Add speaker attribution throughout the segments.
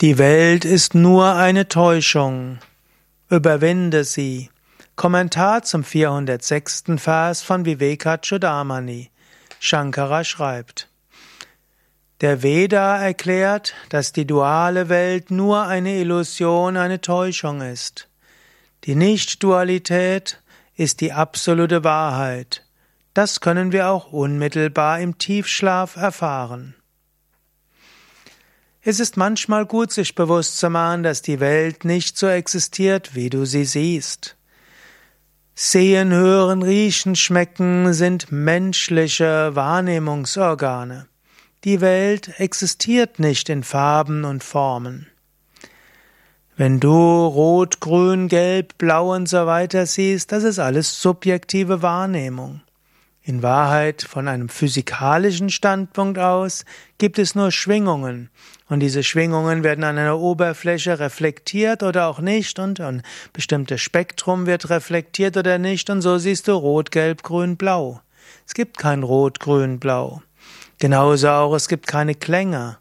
Speaker 1: Die Welt ist nur eine Täuschung. Überwinde sie. Kommentar zum 406. Vers von Vivekachudamani. Shankara schreibt. Der Veda erklärt, dass die duale Welt nur eine Illusion, eine Täuschung ist. Die Nicht-Dualität ist die absolute Wahrheit. Das können wir auch unmittelbar im Tiefschlaf erfahren. Es ist manchmal gut, sich bewusst zu machen, dass die Welt nicht so existiert, wie du sie siehst. Sehen, hören, riechen, schmecken sind menschliche Wahrnehmungsorgane. Die Welt existiert nicht in Farben und Formen. Wenn du rot, grün, gelb, blau und so weiter siehst, das ist alles subjektive Wahrnehmung. In Wahrheit, von einem physikalischen Standpunkt aus, gibt es nur Schwingungen. Und diese Schwingungen werden an einer Oberfläche reflektiert oder auch nicht und ein bestimmtes Spektrum wird reflektiert oder nicht und so siehst du rot, gelb, grün, blau. Es gibt kein rot, grün, blau. Genauso auch, es gibt keine Klänge.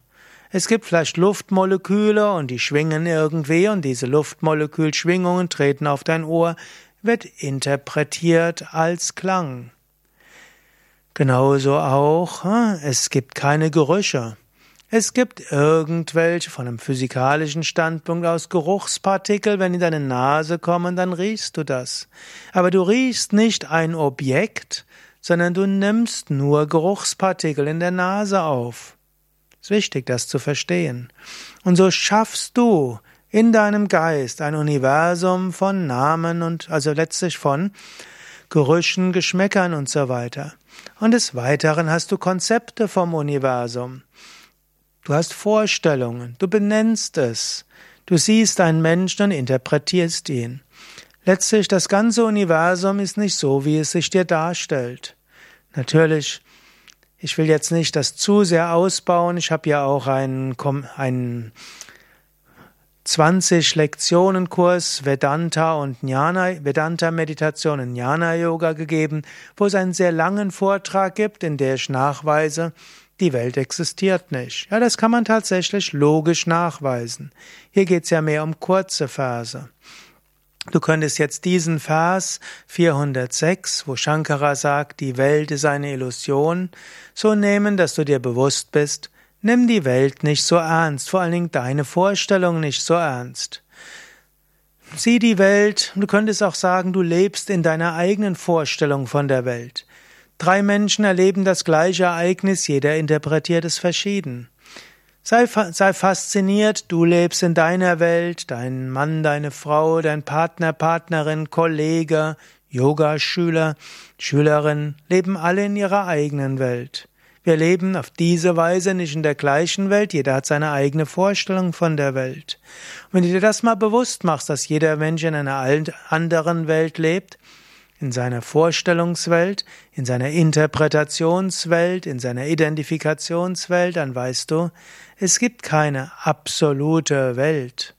Speaker 1: Es gibt vielleicht Luftmoleküle und die schwingen irgendwie und diese Luftmolekülschwingungen treten auf dein Ohr, wird interpretiert als Klang. Genauso auch, es gibt keine Gerüche. Es gibt irgendwelche von einem physikalischen Standpunkt aus Geruchspartikel, wenn in deine Nase kommen, dann riechst du das. Aber du riechst nicht ein Objekt, sondern du nimmst nur Geruchspartikel in der Nase auf. Es ist wichtig, das zu verstehen. Und so schaffst du in deinem Geist ein Universum von Namen und also letztlich von Gerüchen, Geschmäckern und so weiter. Und des Weiteren hast du Konzepte vom Universum. Du hast Vorstellungen, du benennst es. Du siehst einen Menschen und interpretierst ihn. Letztlich, das ganze Universum ist nicht so, wie es sich dir darstellt. Natürlich, ich will jetzt nicht das zu sehr ausbauen. Ich habe ja auch einen, einen 20 Lektionen Kurs Vedanta und Jnana, Vedanta Meditation und Jnana Yoga gegeben, wo es einen sehr langen Vortrag gibt, in der ich nachweise, die Welt existiert nicht. Ja, das kann man tatsächlich logisch nachweisen. Hier geht's ja mehr um kurze Verse. Du könntest jetzt diesen Vers 406, wo Shankara sagt, die Welt ist eine Illusion, so nehmen, dass du dir bewusst bist, Nimm die Welt nicht so ernst, vor allen Dingen deine Vorstellung nicht so ernst. Sieh die Welt, du könntest auch sagen, du lebst in deiner eigenen Vorstellung von der Welt. Drei Menschen erleben das gleiche Ereignis, jeder interpretiert es verschieden. Sei, sei fasziniert, du lebst in deiner Welt, dein Mann, deine Frau, dein Partner, Partnerin, Kollege, Yogaschüler, Schülerin leben alle in ihrer eigenen Welt. Wir leben auf diese Weise nicht in der gleichen Welt, jeder hat seine eigene Vorstellung von der Welt. Und wenn du dir das mal bewusst machst, dass jeder Mensch in einer anderen Welt lebt, in seiner Vorstellungswelt, in seiner Interpretationswelt, in seiner Identifikationswelt, dann weißt du, es gibt keine absolute Welt,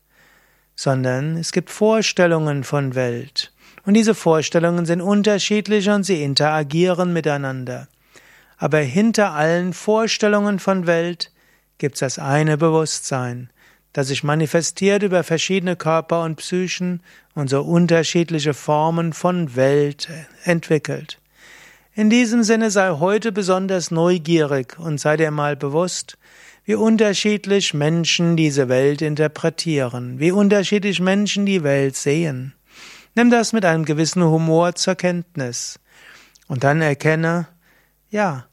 Speaker 1: sondern es gibt Vorstellungen von Welt. Und diese Vorstellungen sind unterschiedlich und sie interagieren miteinander. Aber hinter allen Vorstellungen von Welt gibt es das eine Bewusstsein, das sich manifestiert über verschiedene Körper und Psychen und so unterschiedliche Formen von Welt entwickelt. In diesem Sinne sei heute besonders neugierig und sei dir mal bewusst, wie unterschiedlich Menschen diese Welt interpretieren, wie unterschiedlich Menschen die Welt sehen. Nimm das mit einem gewissen Humor zur Kenntnis und dann erkenne, ja,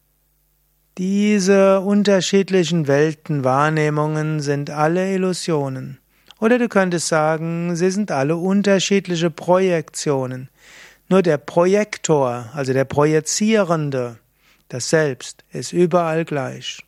Speaker 1: diese unterschiedlichen Weltenwahrnehmungen sind alle Illusionen. Oder du könntest sagen, sie sind alle unterschiedliche Projektionen. Nur der Projektor, also der Projizierende, das Selbst, ist überall gleich.